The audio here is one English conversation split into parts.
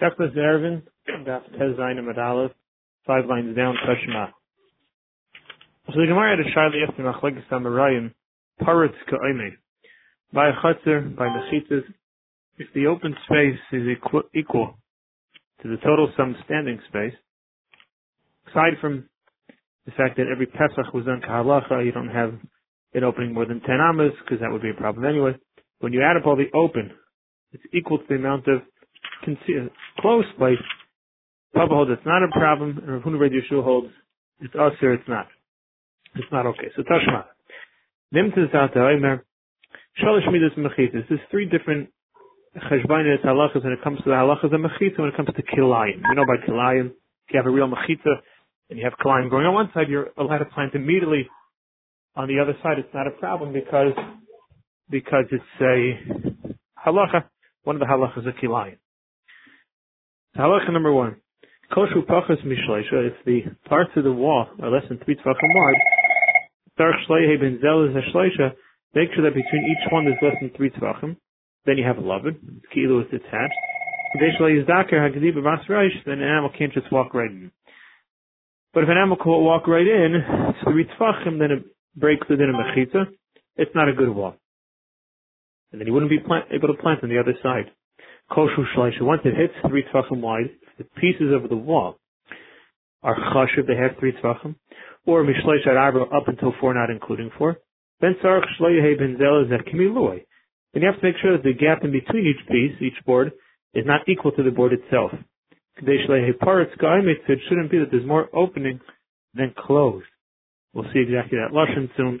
Seflas Eruvin, Daf Tez Zayin Aleph, five lines down, Tashma. So the Gemara had a shayla after Machlekes Amarayim, Paretz Ka'oimei. By a chutzner, by mechitzas, if the open space is equal, equal to the total sum standing space, aside from the fact that every Pesach was done kahalacha, you don't have it opening more than 10 amas, because that would be a problem anyway. When you add up all the open, it's equal to the amount of close place. Papa holds it's not a problem, and Rav Huna Yeshua holds it's us or it's not. It's not okay. So Tashma. Nimtzes Zata Omer. Shalish Midas Mechitzes. There's three different cheshbainis halachas when it comes to the halachas and mechitza when it comes to kilayim. You know about kilayim. If you have a real mechitza and you have kilayim growing on one side, you're allowed to plant immediately. On the other side, it's not a problem because because it's a halacha. One of the halachas of kilayim. Halacha number one. Koshu pachas mishleisha, if the parts of the wall are less than three tvachim wide, dark shleihe ben zel is a shleisha, make sure that between each one there's less than three tvachim. Then you have a loved, kilo is attached. Then an animal can't just walk right in. But if an animal can walk right in, three tvachim, then it breaks within a mechitza. It's not a good wall. And then you wouldn't be plant, able to plant on the other side. Koshu shleisha. Once it hits three tvachim wide, the pieces of the wall are chashiv, they have three tvachim, or mishleish arba up until four, not including four. Then sarach shleihei ben zel is kimilui. Then you have to make sure that the gap in between each piece, each board, is not equal to the board itself. It shouldn't be that there's more opening than closed. We'll see exactly that lashon soon.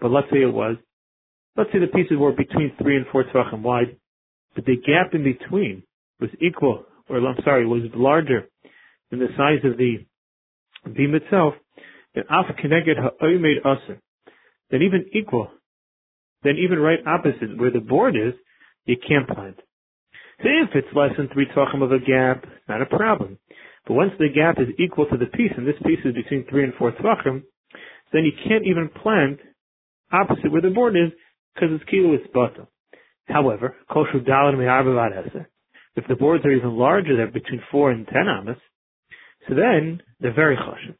But let's say it was Let's say the pieces were between three and four tvachim wide, but the gap in between was equal, or I'm sorry, was larger than the size of the beam itself. Then af connected ha'oimed aser. Then even equal, then even right opposite where the board is, you can't plant. So if it's less than three tvachim of a gap, not a problem. But once the gap is equal to the piece, and this piece is between three and four tvachim, then you can't even plant opposite where the board is, because it's kilo it's bottom. However, kosher If the boards are even larger, they're between four and ten amas, so then they're very chashiv.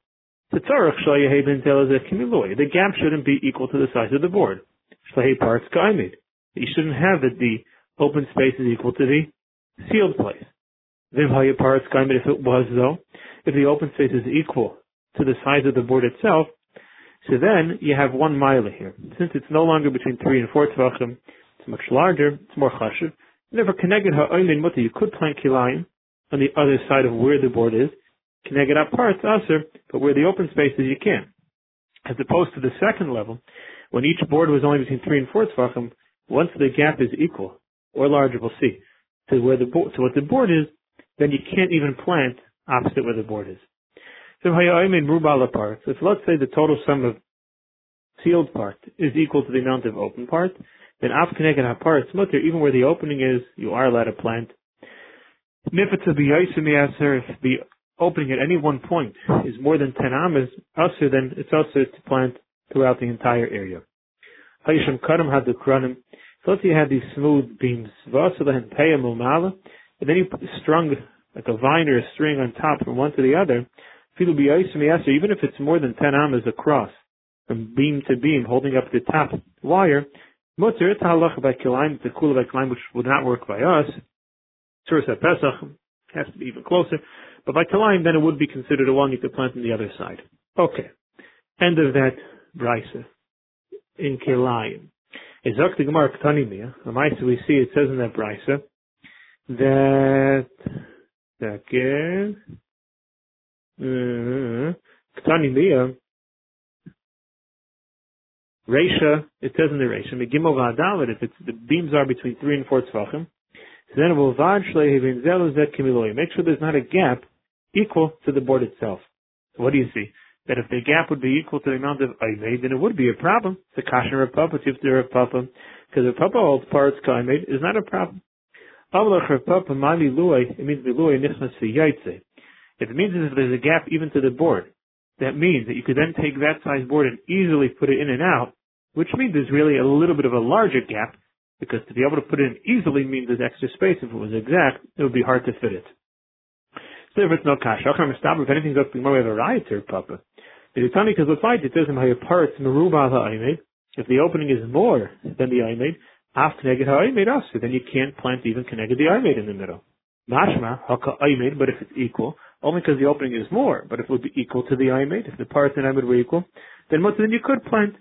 The tzarich shalayehay ben The gap shouldn't be equal to the size of the board. You shouldn't have that the open space is equal to the sealed place. parts If it was though, if the open space is equal to the size of the board itself, so then you have one mile here. Since it's no longer between three and four tvachim, it's much larger, it's more chashiv. Therefore, connected ha'oinin mutter, you could plant kilayim on the other side of where the board is. Connected up parts, aser, but where the open space is, you can. As opposed to the second level, when each board was only between three and four tvachim, once the gap is equal, or larger, we'll see, to where the board, to what the board is, then you can't even plant opposite where the board is. So if let's say the total sum of sealed part is equal to the amount of open part, then af connected hapar mutter, even where the opening is, you are allowed to plant. If the opening at any one point is more than 10 amas, also then it's also to plant throughout the entire area. Hayisham Kadam had the kranim. So let's say you had these smooth beams, and then you strung like a vine or a string on top from one to the other, even if it's more than 10 amas across, from beam to beam, holding up the top wire, mutter, it's halacha by kilayim, a kula by kilayim, which would not work by us. Tzuras Pesach has to be even closer. But by kilayim, then it would be considered a one you could plant on the other side. Okay. End of that brisa in kilayim. Ezok the Gemara Ktanimia, the we see it says in that brisa that second Mm-hmm. Ktani Leah, Resha, it says in the Resha, Megimel V'Adalit, if it's, the beams are between three and four tzvachim, so then it will Vad Shlei Zet Kimiloi. Make sure there's not a gap equal to the board itself. So what do you see? That if the gap would be equal to the amount of Aimei, then it would be a problem. It's a Kashan Rav Papa, if the Rav Papa, because the Papa holds parts Kaimei is not a problem. It means Luai Nichnas Yaitse. If it means if there's a gap even to the board, that means that you could then take that size board and easily put it in and out, which means there's really a little bit of a larger gap, Because to be able to put it in easily means there's extra space. If it was exact, it would be hard to fit it. So if it's no cash, if anything goes to more, we have a riot here, Papa. It's funny because like it my parts meruba ha'aymed. If the opening is more than the aymed, after neged ha'aymed also, then you can't plant even connected the aymed in the middle. Mashma haka aymed, but if it's equal, only because the opening is more. But if it would be equal to the aymed, if the parts and aymed were equal, then what? Then you could plant.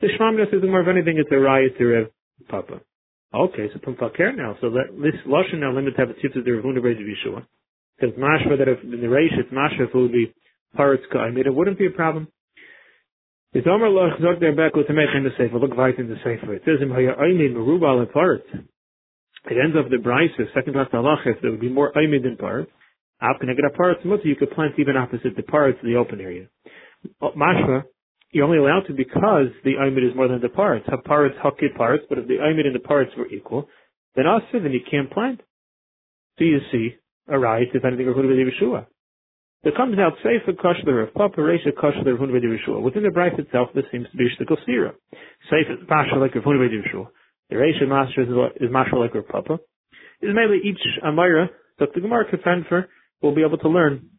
The shmamina says more of anything, it's a riot to Rev Papa. Okay, so Pumpakir now. So that this Lashon now limits have a tip to the Ravuna Beis Yeshua. Because mashma that if in the reish it's mashma if it would be parts mean it wouldn't be a problem. It's Omer Lach Zog der back with the in the Sefer. Look right in the Sefer. It says in Haya Aymin Merubal. It ends up the Brisa, second last halach, if there would be more Aymin than parts. You could plant even opposite the parts, the open area. Oh, mashma, you're only allowed to because the Aymin is more than the parts. Have parts, hakit parts, but if the Aymin and the parts were equal, then also then you can't plant. So you see, a right if anything Rav Huna Yeshua. There comes out Sefer Kashler of Papa Resha Kashler Rav Huna Yeshua. Within the Bryce itself, this seems to be Shtikl Sira. Sefer Pasha like Rav Huna Yeshua. The Resha Master is Masha like Papa. Is mainly each Amira that the Gemara Kefenfer will be able to learn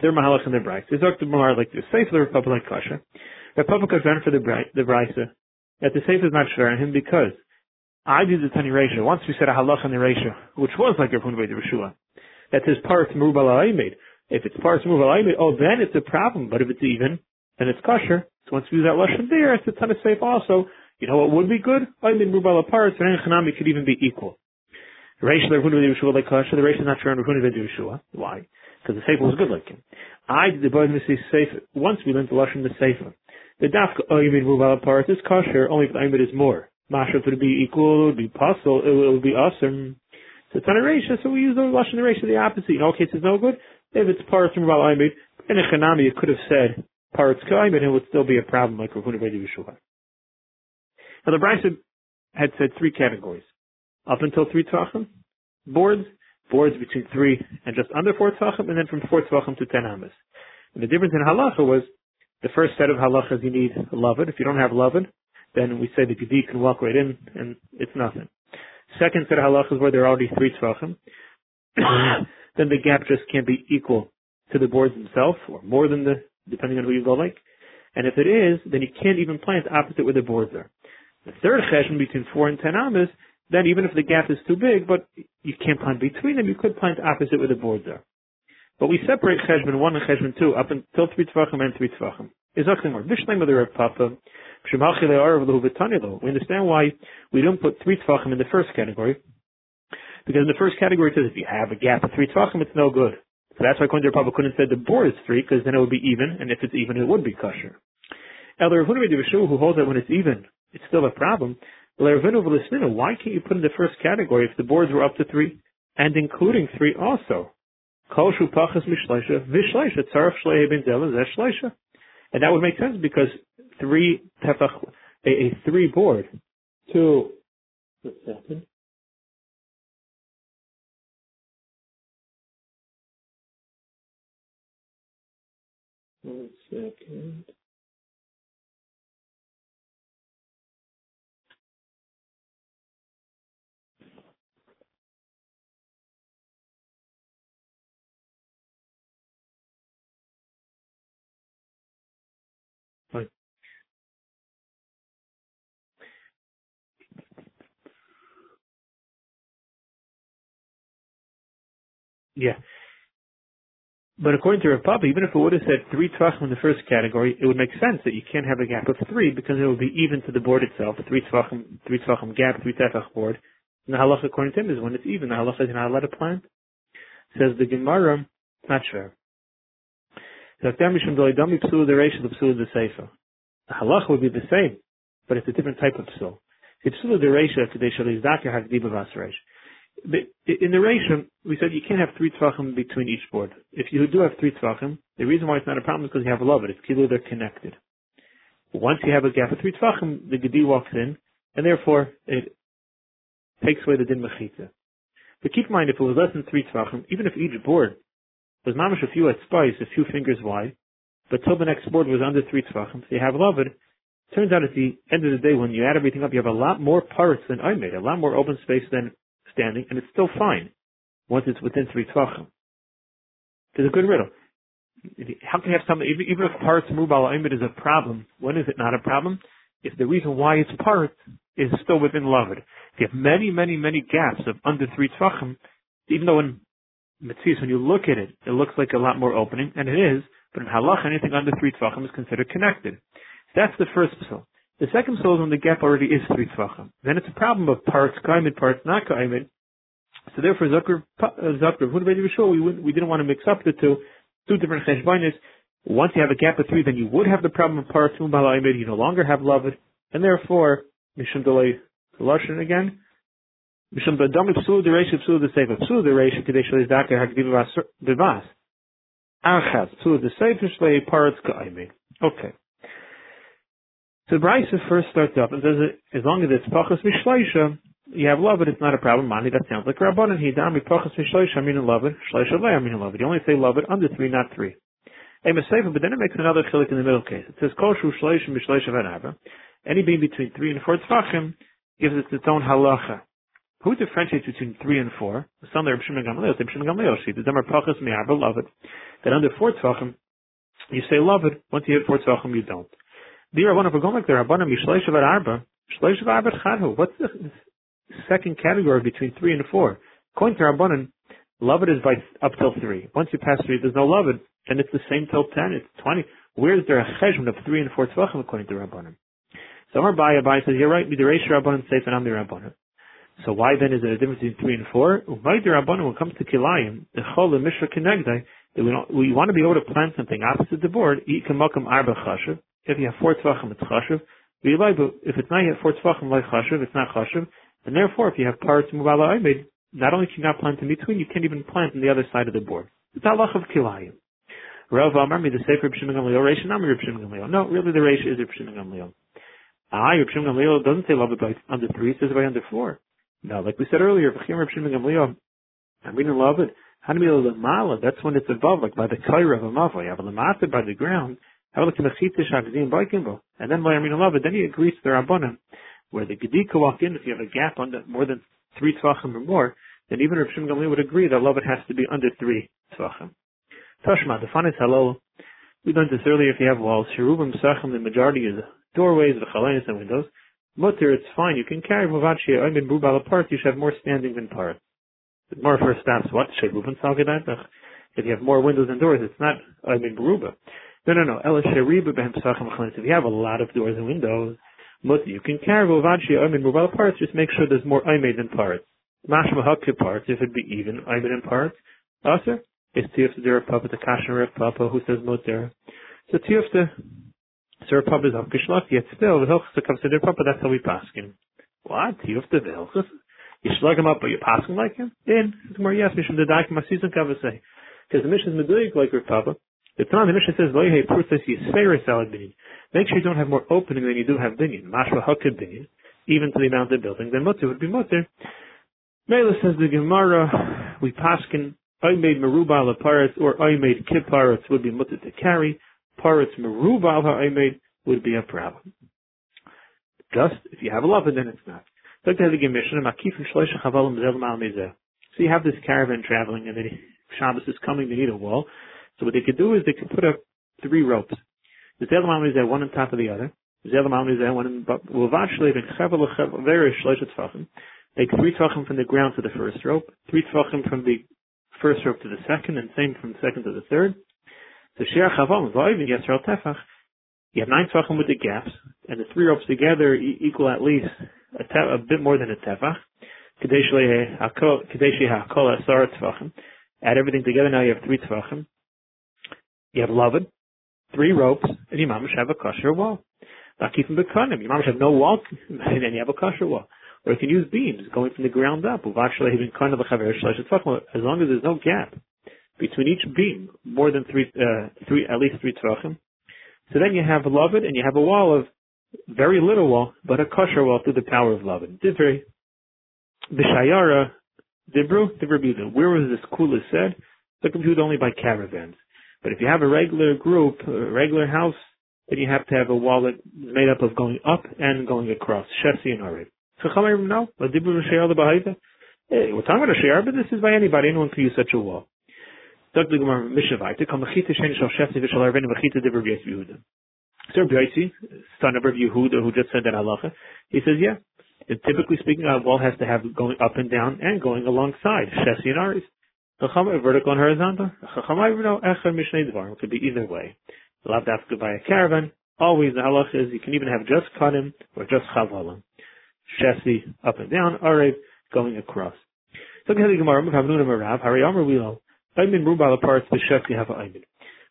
their Mahalach and their Bryce. Is Dr. Gemara like this? Sefer Rav Papa like Kasha. Rav Papa Kefenfer the the Bryce that the Sefer is not fair on him because I did the Tani Resha. Once we said a halach in the Resha, which was like Rav Huna Yeshua that says parts merubal aymed. If it's parts merubal aymed, oh, then it's a problem. But if it's even, then it's kosher. So once we use that lashon there, it's a ton of safe also. You know what would be good? Aymed merubal a parts, and chanami could even be equal. The Reish Reish is not sure on Rehuna Yeshua. Why? Because the sefer was good like him. I did the Bad Missy sefer. Once we learned the lashon the sefer. The dafka aymed merubal parts is kosher only if the aymed is more. Masha would be equal, it would be possible, it would be awesome. So it's not a ratio, so we use the lashon the ratio the opposite. In all cases, no good. If it's from Rabbi Aimid, in a chanami, you could have said parts Kaimid, it would still be a problem like Rav Huna Yeshua. Now the Brisa had said three categories. Up until three tvachim, boards, boards between three and just under four tvachim, and then from four tvachim to ten amas. And the difference in halacha was the first set of halachas you need lavud. If you don't have lavud, then we say the gedi can walk right in, and it's nothing. Second set of halachas where there are already three tvachim, then the gap just can't be equal to the boards themselves, or more than the, depending on who you go like. And if it is, then you can't even plant opposite where the boards are. The third cheshbon between four and ten amas, then even if the gap is too big, but you can't plant between them, you could plant opposite the boards are. But we separate cheshbon one and cheshbon two up until three tvachim and three tvachim. Is more. Vishnayim of the Rav Papa, we understand why we don't put three tvachim in the first category. Because in the first category it says if you have a gap of three tvachim, it's no good. So that's why Kohen Papa couldn't said the board is three, because then it would be even, and if it's even, it would be kosher. Elder Ravuna who holds that when it's even, it's still a problem. Why can't you put in the first category if the boards were up to three, and including three also? And that would make sense because three tefach, a, a three board, two, one second. One second. Yeah. But according to Rav Papa, even if it would have said three tvachim in the first category, it would make sense that you can't have a gap of three because it would be even to the board itself. Three tvachim, three tvachim gap, three tefach board. And the halacha according to him is when it's even. The halacha is not allowed to plant. Says the Gemara, not sure. The halacha would be the same, but it's a different type of psul. It's psul today is dakar hakdiba vasreish in the ratio, we said you can't have three tvachim between each board. If you do have three tvachim, the reason why it's not a problem is because you have a love it. It's kilo they're connected. Once you have a gap of three tvachim, the gedi walks in, and therefore it takes away the din mechitza. But keep in mind, if it was less than three tvachim, even if each board was mamish a few at spice, a few fingers wide, but till the next board was under three tvachim, so you have love it, Turns out at the end of the day, when you add everything up, you have a lot more parts than I made, a lot more open space than standing, and it's still fine once it's within three tvachim. It's a good riddle. How can you have something, even, if parts move al is a problem, when is it not a problem? If the reason why it's part is still within Lavid. If you have many, many, many gaps of under three tvachim, even though in Mitzvahs, when you look at it, it looks like a lot more opening, and it is, but in Halach, anything under three tvachim is considered connected. That's the first psul. The second is when the gap already is three tvachim. Then it's a problem of parts kaimid, parts not kaimid. So therefore, Zucker, uh, Zucker, we, we didn't want to mix up the two, two different cheshbonis. Once you have a gap of three, then you would have the problem of parts mumbalaimid. You no longer have loved, and therefore, mishum delay lashon again. Mishum b'adami psul the ratio psul the sefer psul the ratio kedei shleis dake hagdiv b'vas. Achaz psul sefer shlei parts kaimid. Okay. So the Brisa first starts up and says as long as it's pachas mishleisha, you have love, but it's not a problem. Mani, that sounds like Rabbanan. He dami pachas mishleisha, I mean love it, shleisha le, I mean love it. You only say love it under three, not three. A mistake, but then it makes another chilik in the middle case. It says kol shu shleisha mishleisha v'nava. Any being between three and four tzvachim gives it its own halacha. Who differentiates between three and four? The son of Shimon Gamliel, Shimon Gamliel, she the Demar Pachas love it. That under four tzvachim, you say love it. Once you hit four tzvachim, you don't. The Rabbanim, we're the Arba, Arba Chadhu. What's the second category between three and four? According to Rabbanim, Loved is by up till three. Once you pass three, there's no loved, and it's the same till ten. It's twenty. Where is there a cheshbon of three and four tvachim according to Rabbanim? So Amar Baya says, you're right, Midiresh Rabbanim safe and Amir Rabbanim. So why then is there a difference between three and four? Umaydir Rabbanim, when it comes to Kilayim, the Chol, the Mishra Kenegdai, that we, don't, we want to be able to plant something opposite the board, Ikamakam Arba Chashav, if you have four tvachim, it's chashuv. If it's not yet four tvachim like chashuv, it's not chashuv. And therefore, if you have parts mubala aimid, not only can you not plant in between, you can't even plant on the other side of the board. It's halach of kilayim. Rav Amar me the Sefer Reb Shimon Gamliel, Reish Shimon Gamliel. No, really the Reish is Reb Shimon Gamliel. Ah, Reb Shimon Gamliel doesn't say love by under three, it says by under four. No, like we said earlier, V'chim Reb Shimon Gamliel, I mean love it. How do you mala? That's when it's above, like by the kaira of a lamata by the ground. And then. Then he agrees to the Rabbanim, where the Gedika walk in, if you have a gap under more than three tvachim or more, then even Rav Shimon would agree that love has to be under three tvachim. Tashma, the fun is halal. We learned this earlier if you have walls. Shirubim sachim, the majority is doorways, the chalanis and windows. Mutter, it's fine. You can carry Mavachi Oimin Brubal apart. You should have more standing than part. More first stops. What? Shirubim Salgadantach. If you have more windows and doors, it's not Oimin Bruba. No, no, no. If you have a lot of doors and windows, you can carry Vovadshi Aymin Mubal parts, just make sure there's more Aymed in parts. Mashma Hakki parts, if it be even Aymed in parts. Also, is Tiyuf the Papa, the Kashan Papa, who says Mutter. So Tiyuf the Sir Papa is Hakishlach, yet still, the Hilchus comes to their Papa, that's how we pass him. What? Tiyuf the Hilchus? You slug him up, but you pass him like him? Then, it's more yes, Mishum the season cover say. Because the mission is Meduik like your Papa. The Tanah, the Mishnah says, Loyhe Prutas Yisferis Al Binyan. Make sure you don't have more opening than you do have binyan. Mashra Hakid binyan. Even to the amount of building, then mutter would be mutter. Mela says the Gemara, we paskin, I made merubal paretz or I made kiparetz would be mutter to carry. Paretz merubal I made would be a problem. Just, if you have a love, then it's not. So you have this caravan traveling and then Shabbos is coming, they need a wall. So what they could do is they could put up three ropes. The Zelam is there, one on top of the other. The Zelam is there, one in Ulvashlev and Chevel very Shleisha Tfachim. Take three Tfachim from the ground to the first rope, three Tfachim from the first rope to the second, and same from the second to the third. So Yisrael Tefach, you have nine Tfachim with the gaps, and the three ropes together equal at least a, te- a bit more than a Tefach. HaKol Asar. Add everything together, now you have three Tfachim. You have Lavan, three ropes, and you mamish have a kosher wall. Lakifim bekanim, you mamish have no wall, and then you have a kosher wall. Or you can use beams going from the ground up. As long as there's no gap between each beam, more than three, uh, three, at least three tvachim. So then you have loved, and you have a wall of very little wall, but a kosher wall through the power of loved. Divrei, b'shayara, dibru, dibru Where was this kula said? It's computed only by caravans. But if you have a regular group, a regular house, then you have to have a wall that is made up of going up and going across. Shesi and Arev. Chachamim no. We're talking about a share, but this is by anybody. Anyone can use such a wall. Sir Byaisi, son of Rabbi Yehuda, who just said that halacha, he says, yeah, and typically speaking, a wall has to have going up and down and going alongside. Shesi and Aris. Chachama, vertical and horizontal. Chachama, you know, Echer Mishnei Dvar. It could be either way. Lav dafka by a caravan. Always the halach is you can even have just kanim or just chavalim. Shesi up and down, arev going across. So the Gemara, Hari Wilo, parts the have.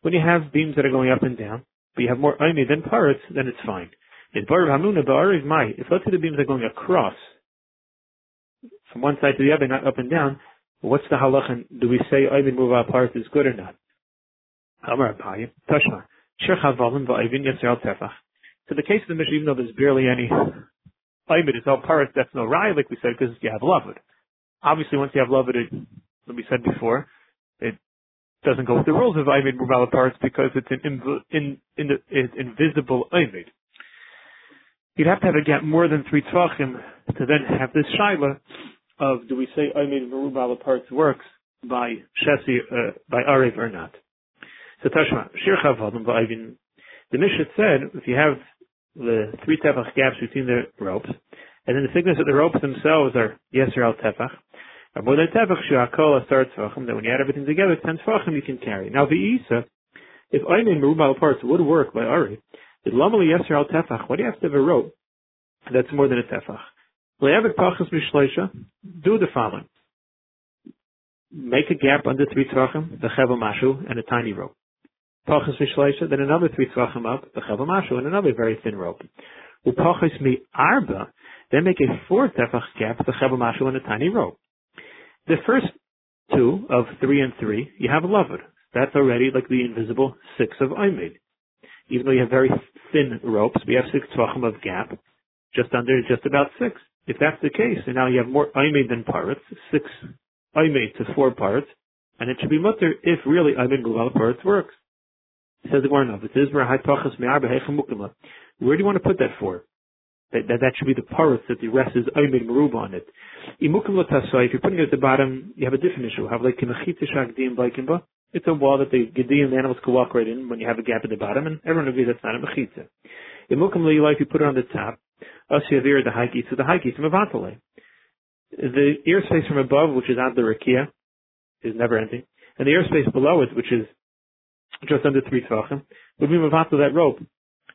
When you have beams that are going up and down, but you have more Aymin than parts, then it's fine. In Bar Hamnuna, Ba'arev Mai, if let's say the beams are going across, from one side to the other, not up and down, what's the halach do we say Aymin Rubal parts is good or not? Amar Abaye, Tashma. So the case of the Mishnah, even though there's barely any Aimid, it's all paras, that's no rye, like we said, because you have Lavud. Obviously, once you have Lavud, it, like we said before, it doesn't go with the rules of Aimid Mubala paras because it's an in, in, in the, it's invisible Aimid. You'd have to have a gap more than three tvachim to then have this shaila of do we say Aimid Mubala parts works by Shesi, uh, by Arev or not. So Tashma, Shir Chavadim Va'ivin, the Mishnah said, if you have the three tefach gaps between the ropes, and then the thickness of the ropes themselves are Yeser al tefach, or more than tefach shu'akol asar tefachim, that when you add everything together, ten tefachim you can carry. Now the Isa, if Aymin Merubal parts would work by Ari, the Lamali Yeser al tefach, why do you have to have a rope that's more than a tefach? Le'avet pachas mishleisha, do the following. Make a gap under three tefachim, the chevel mashu, and a tiny rope. Pachas v'shleisha, then another three tzvachim up, the chavamashu, and another very thin rope. Upachas mi arba, then make a fourth tefach gap, the chavamashu, and a tiny rope. The first two of three and three, you have a loved. That's already like the invisible six of Oimid. Even though you have very thin ropes, we have six tvachim of gap, just under, just about six. If that's the case, and now you have more Oimid than parts, six Oimid to four parts, and it should be mutter if really Oimid Guval parts works. Says the Gemara, it is where do you want to put that for? That, that, that should be the parts that the rest is Aymin Maruba on it. If you're putting it at the bottom, you have a different issue. Have like It's a wall that the Gedim animals can walk right in when you have a gap at the bottom, and everyone agrees that's not a mechitza. If you put it on the top, Asiyavir the high so the high Mavatale. The airspace from above, which is on the Rakia, is never ending. And the airspace below it, which is just under three tvachim, would be mavato that rope,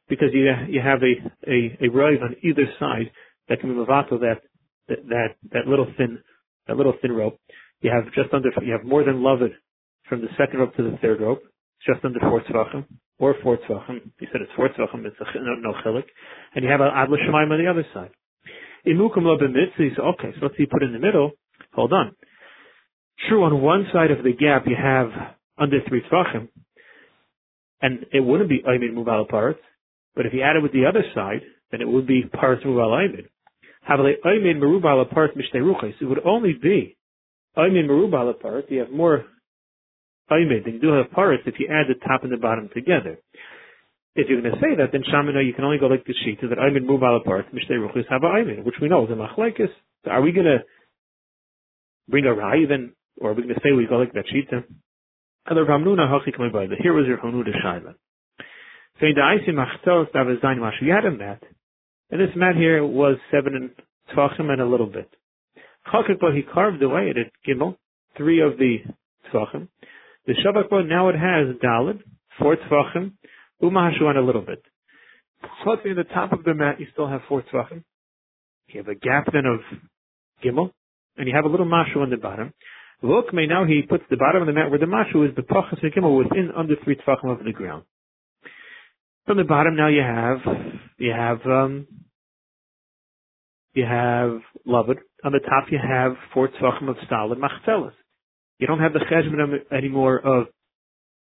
because you you have a a a on either side that can be mavato that that that little thin that little thin rope. You have just under you have more than loved from the second rope to the third rope, just under four tvachim or four tvachim. He said it's four tvachim. It's a, no, no chilik, and you have an adla shemaim on the other side. Imukum lo b'mitzvah. Okay, so let's see. Put in the middle. Hold on. True, on one side of the gap you have under three tvachim, and it wouldn't be Aymin Muval parts, but if you add it with the other side, then it would be parts Muval Aymin. Havale Aymin Merubal parts Mishnei Ruchais. It would only be Aymin Merubal parts. You have more Aymin than you do have parts if you add the top and the bottom together. If you're going to say that, then Shamina, you can only go like the sheet, that Aymin Muval parts Mishnei Ruchais have Aymin, which we know is a Machlaikis. So are we going to bring a Rai then, or are we going to say we go like that sheet then? Here was your Hanuda Shaila. So in you had a mat. And this mat here was seven and Tvachim and a little bit. Chakakbo, he carved away at it, Gimel, three of the Tvachim. The Shabakbo, now it has Dalit, four Tvachim, Umahashu and a little bit. So in the top of the mat, you still have four Tvachim. You have a gap then of Gimel, and you have a little Mashu on the bottom. Look, may now he puts the bottom of the mat where the mashu is the pachas mekimel within under three tefachim of the ground. From the bottom now you have you have um, you have loved. On the top you have four tefachim of solid machtelas. You don't have the cheshbon anymore of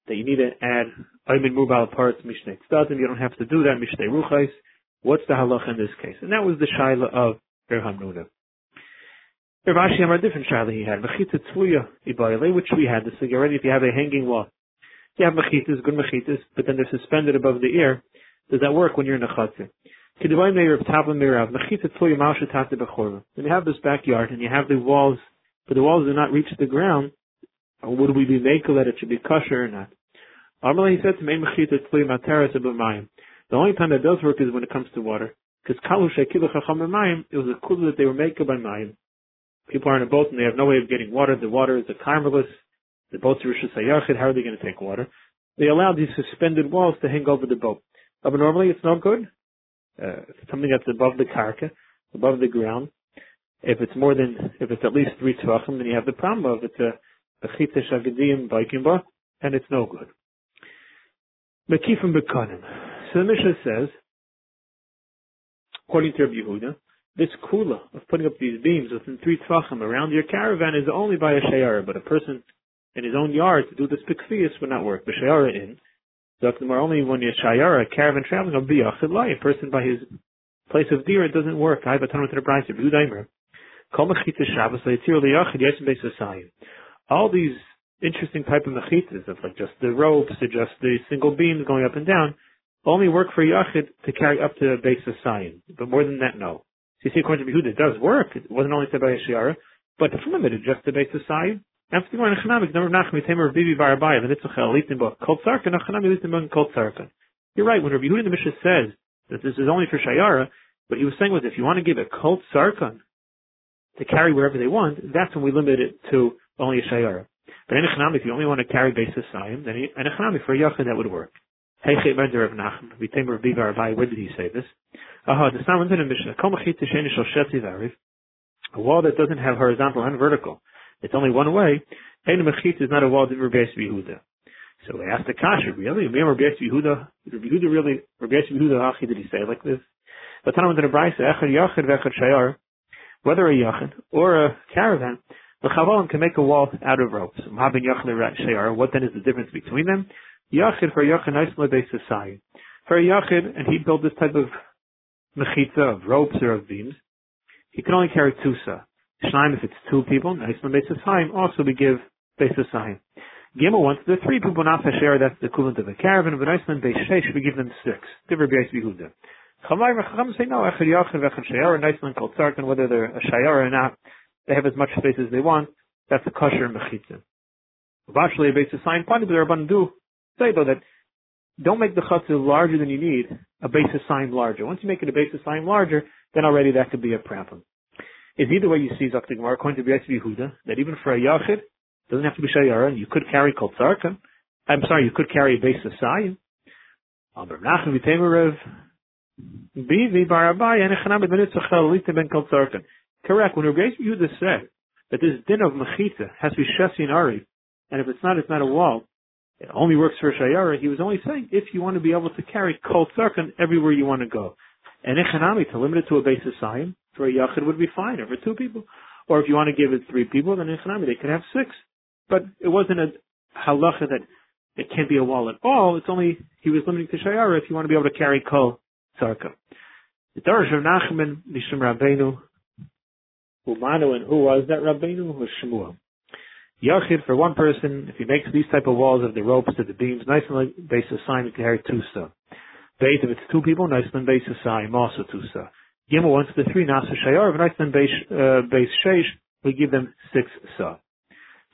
that you need to add aymin mubal parts mishnei tzadim. You don't have to do that mishnei ruchais. What's the halach in this case? And that was the shaila of Erham Nuna. Rav Ashi a different shaila he had. Mechita tzuya ibayale, which we had. This already, if you have a hanging wall, you have mechitas, good mechitas, but then they're suspended above the ear. Does that work when you're in a chatzir? Then you have this backyard and you have the walls, but the walls do not reach the ground. Would we be makel that it should be kosher or not? Said to me, The only time that does work is when it comes to water. Because it was a kula that they were makel by mayim. People are in a boat and they have no way of getting water. The water is a carmelus. The boats are Rishus. How are they going to take water? They allow these suspended walls to hang over the boat. But normally it's not good. Uh, something that's above the karka, above the ground. If it's more than, if it's at least three tvachim, then you have the problem of it's a bechita shagadim baikimba, and it's no good. Mekifim bekanim. So the Mishnah says, according to Rabbi Yehuda, this kula of putting up these beams within three tvachim around your caravan is only by a shayara, but a person in his own yard to do this pikfias would not work. The shayara in, more only when you're shayara, caravan traveling, will be a person by his place of deer, it doesn't work. I have a ton of the price of Udaimer. All these interesting type of mechitas of like just the ropes or just the single beams going up and down only work for Yachid to carry up to the base of Zion. But more than that, no. So you see, according to Yehuda, it does work. It wasn't only said by Yeshara, but it's limited just to base of Zion. After going Echanamik, number Nachmi, Tamer, Bibi, Barabaya, the Nitzachel, Litinbach, Kol Tzarkan, Echanami, Litinbach, Kol Tzarkan. You're right, when Rabbi Yehuda the Mishnah says that this is only for Shayara, what he was saying was if you want to give a Kol Tzarkan to carry wherever they want, that's when we limit it to only a Shayara. But in Echanami, if you only want to carry of Zion, then in Echanami, for a Yachid, that would work. Hey, Mender of Nachem, Vitamer of Bibi, Barabaya, where did he say this? Aha, the sound in the Mishnah. Kol Machit Shal Shetzi Variv. A wall that doesn't have horizontal and vertical. It's only one way. Ein Machit is not a wall of Rabbi Yehuda. So we asked the Kasha, really? Remember Rabbi Yehuda? Rabbi Yehuda really, Rabbi Yehuda Hachi, did he say like this? But Tanam in the Brisa, Echad Yachid Vechad Shayar, whether a Yachid or a caravan, the Chavalim can make a wall out of ropes. What then is the difference between them? Yachid for Yachid Nice Lebei Society. For Yachid, and he built this type of mechitza of ropes or of beams, he can only carry two sa. Shnaim if it's two people, one basis also we give time. Gimel there are three people not share, that's the equivalent of a caravan, but nice one base shesh, we give them six. Different base behuda. Chamay v'chacham say no, echad yachid v'echad shayar, one called tzarkan, whether they're a shayar or not, they have as much space as they want, that's a kosher mechitza. A basis sign, funny, but they're do say though that don't make the chutzah larger than you need, a basis sign larger. Once you make it a basis sign larger, then already that could be a problem. Is either way you see Dr. Gemara according to B'yetz Yehuda, that even for a yachid, doesn't have to be shayara, you could carry kol tzarkan. I'm sorry, you could carry a basis sign. Bivi echanam ben kol tzarkan. Correct. When Rabbi Yehuda said that this din of mechita has to be shesi and ari, and if it's not, it's not a wall, it only works for Shayara. He was only saying if you want to be able to carry Kol Tzarkan everywhere you want to go. And Echanami, to limit it to a basis sign, for a Yachid would be fine, or for two people. Or if you want to give it three people, then Echanami, they could have six. But it wasn't a halacha that it can't be a wall at all. It's only, he was limiting to Shayara if you want to be able to carry Kol Tzarkan. The Darash of Nachman, Mishum Rabbeinu, Umanu, and who was that Rabbeinu? Was Shemuel. Yachid for one person, if he makes these type of walls of the ropes to the beams, nice and base of sign, he carry two sa. Beit, if it's two people, nice and base sign, also two sa. Gimel, once the three nasa shayar, nice and base, uh, base sheish, we give them six sa.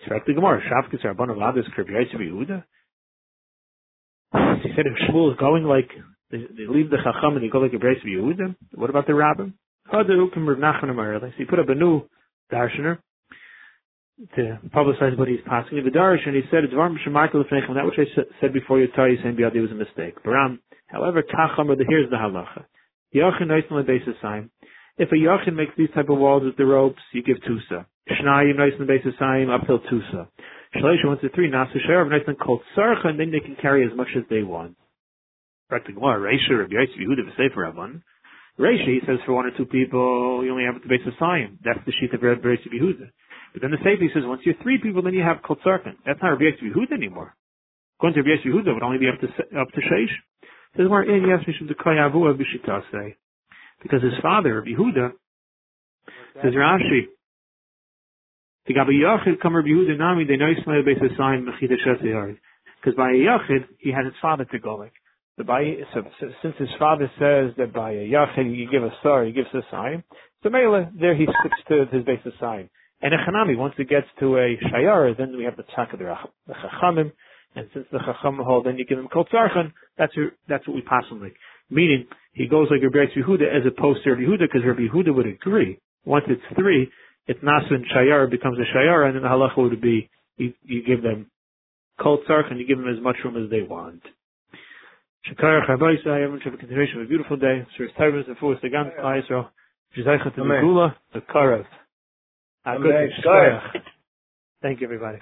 The Gemara, Shavkis abundant of this curve, Yehuda. He said if Shmuel is going like, they, leave the Chacham and they go like a brace of Yehuda, what about the Rabbim? So he put up a new darshaner, to publicize what he's passing. in The Darish, and he said, that which I said before you you saying Biadi was a mistake. Baram, um, however, Kacham, here's the halacha. Yachin Neisman basis sign. If a Yachin makes these type of walls with the ropes, you give Tusa. Shnayim Neisman basis sign, uphill Tusa. Shalisha wants to three, Nasu Sharav Neisman called Sarcha, and then they can carry as much as they want. Gemara, Reisha, Rabbi Yehuda, Rabban. He says for one or two people, you only have the base of Sign. That's the sheet of Rabbi Yehuda. But then the Sefer says once you're three people, then you have Kol That's not Rabbi Yehuda anymore. According to Rabbi Yehuda, would only be up to up to Sheish. Says in yes mishum dekayavu say because his father Rabbi Yehuda says Rashi. Because by a yachid, he had his father to go like. The by so, since his father says that by a yachid you give a star, he gives a sign. So Mela, there he sticks to his basis sign. And a chanami, once it gets to a shayar, then we have the tzaka of the chachamim, and since the chacham hold, then you give him kol tzarchan. That's that's what we pass him like. Meaning he goes like Rabbi Yehuda as opposed to Rabbi Yehuda, because Rabbi Yehuda would agree. Once it's three, it's nasan shayar becomes a shayar, and then the halacha would be you, you give them kol tzarchan, you give them as much room as they want. Shekar Chabayis, I have a continuation of a beautiful day. Sir Tyrus, the force, Gans, Israel. Jizaycha to the Gula, the Karev. Thank you, everybody.